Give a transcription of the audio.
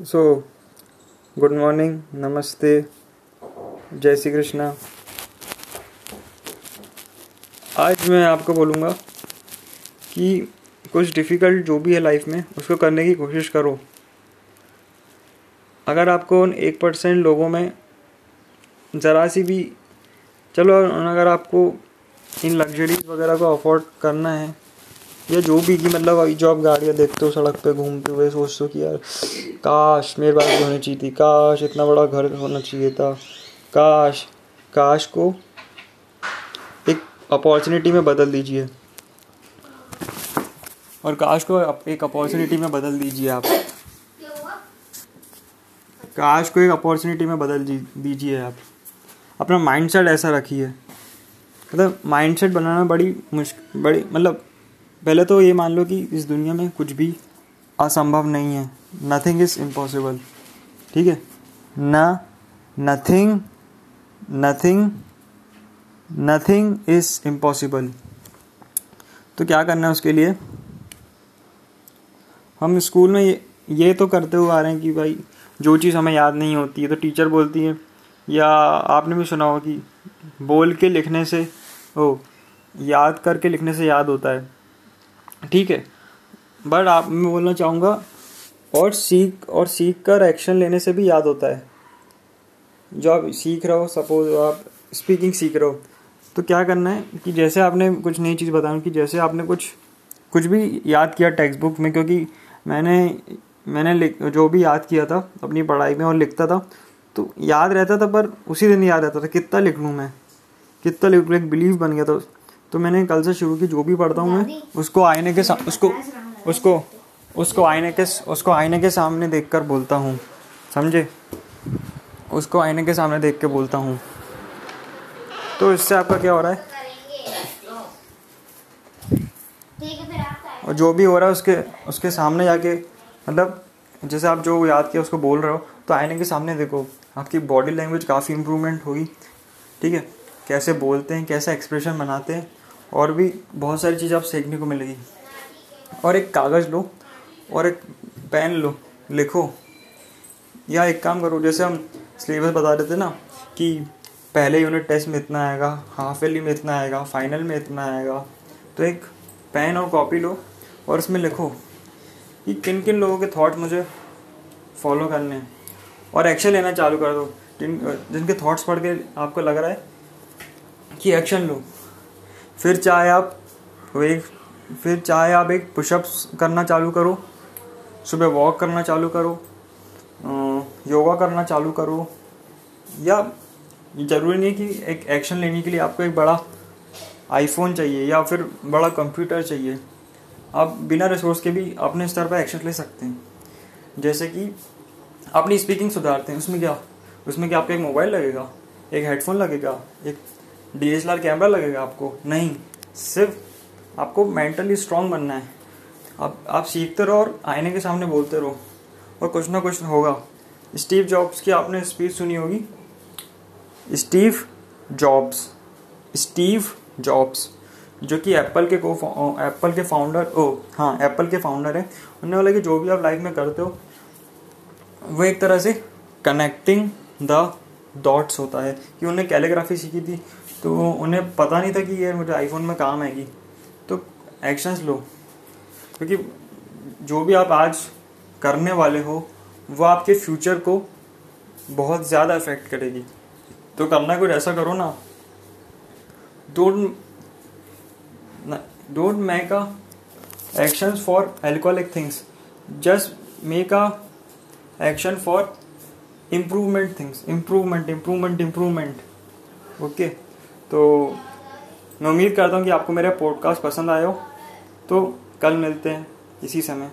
So good morning नमस्ते जय श्री कृष्णा। आज मैं आपको बोलूँगा कि कुछ डिफ़िकल्ट जो भी है लाइफ में, उसको करने की कोशिश करो। अगर आपको उन एक परसेंट लोगों में ज़रा सी भी, चलो अगर आपको इन लग्जरीज वगैरह को अफोर्ड करना है, या जो भी कि मतलब जो आप गाड़ियाँ देखते हो सड़क पे, घूमते हुए सोचते हो कि यार काश मेरे पास भी होनी चाहिए थी, काश इतना बड़ा घर होना चाहिए था। काश काश को एक अपॉर्चुनिटी में बदल दीजिए। और काश को एक अपॉर्चुनिटी में बदल दीजिए आप। काश को एक अपॉर्चुनिटी में बदल दीजिए आप। अपना माइंडसेट ऐसा रखिए। मतलब माइंडसेट बनाना बड़ी मुश्किल बड़ी मतलब पहले तो ये मान लो कि इस दुनिया में कुछ भी असंभव नहीं है। नथिंग इज़ इम्पॉसिबल ठीक है? ना nothing nothing nothing is impossible तो क्या करना है उसके लिए? हम स्कूल में ये ये तो करते हुए आ रहे हैं कि भाई, जो चीज़ हमें याद नहीं होती है तो टीचर बोलती है, या आपने भी सुना होगा कि बोल के लिखने से, ओ, याद करके लिखने से याद होता है। ठीक है? बट आप, मैं बोलना चाहूँगा और सीख और सीख कर एक्शन लेने से भी याद होता है। जो आप सीख रहे हो सपोज़ आप स्पीकिंग सीख रहे हो तो क्या करना है कि जैसे आपने कुछ नई चीज़ बताऊँ कि जैसे आपने कुछ कुछ भी याद किया टेक्स्ट बुक में क्योंकि मैंने मैंने जो भी याद किया था अपनी पढ़ाई में और लिखता था तो याद रहता था पर उसी दिन याद रहता था कितना लिख लूँ मैं? कितना लिख लूँ? एक बिलीव बन गया था। तो मैंने कल से शुरू की जो भी पढ़ता हूँ मैं उसको आईने के साथ उसको उसको उसको आईने के उसको आईने के सामने देख कर बोलता हूँ। समझे? उसको आईने के सामने देख के बोलता हूँ। तो इससे आपका क्या हो रहा है? और जो भी हो रहा है उसके उसके सामने जाके मतलब जैसे आप जो याद किया उसको बोल रहे हो तो आईने के सामने देखो, आपकी बॉडी लैंग्वेज काफ़ी इम्प्रूवमेंट होगी। ठीक है? कैसे बोलते हैं, कैसे एक्सप्रेशन बनाते हैं, और भी बहुत सारी चीज़ आप सीखने को मिलेगी। और एक कागज़ लो। और एक पेन लो, लिखो। या एक काम करो, जैसे हम सिलेबस बता थे ना कि पहले यूनिट टेस्ट में इतना आएगा हाफ़ ईयरली में इतना आएगा फाइनल में इतना आएगा तो एक पेन और कॉपी लो और इसमें लिखो कि किन किन लोगों के थॉट मुझे फॉलो करने हैं। और एक्शन लेना चालू कर दो। जिन, जिनके थॉट्स पढ़ के आपको लग रहा है कि एक्शन लो। फिर चाहे आप एक, फिर चाहे आप एक पुशअप्स करना चालू करो। सुबह वॉक करना चालू करो योगा करना चालू करो, या ज़रूरी नहीं कि एक एक्शन लेने के लिए आपको एक बड़ा आईफोन चाहिए या फिर बड़ा कंप्यूटर चाहिए। आप बिना रिसोर्स के भी अपने स्तर पर एक्शन ले सकते हैं। जैसे कि अपनी स्पीकिंग सुधारते हैं, उसमें क्या? उसमें क्या आपका एक मोबाइल लगेगा? एक हेडफोन लगेगा? एक डीएसएलआर कैमरा लगेगा आपको? नहीं, सिर्फ़ आपको मेंटली स्ट्रांग बनना है। आप आप सीखते रहो और आईने के सामने बोलते रहो। और कुछ ना कुछ होगा। स्टीव जॉब्स की आपने स्पीच सुनी होगी। स्टीव जॉब्स स्टीव जॉब्स, जो कि एप्पल के को एप्पल के फाउंडर ओ हाँ एप्पल के फाउंडर है। उन्होंने बोला कि जो भी आप लाइफ में करते हो, वो एक तरह से कनेक्टिंग द डॉट्स होता है। कि उन्हें कैलीग्राफी सीखी थी तो उन्हें पता नहीं था कि ये मुझे आईफोन में काम आएगी। तो एक्शंस लो। क्योंकि जो भी आप आज करने वाले हो, वो आपके फ्यूचर को बहुत ज़्यादा अफेक्ट करेगी। तो करना कुछ ऐसा करो ना। Don't don't make a action for alcoholic things just make a action for improvement things improvement improvement improvement okay तो मैं उम्मीद करता हूँ कि आपको मेरा पॉडकास्ट पसंद आया हो। तो कल मिलते हैं इसी समय।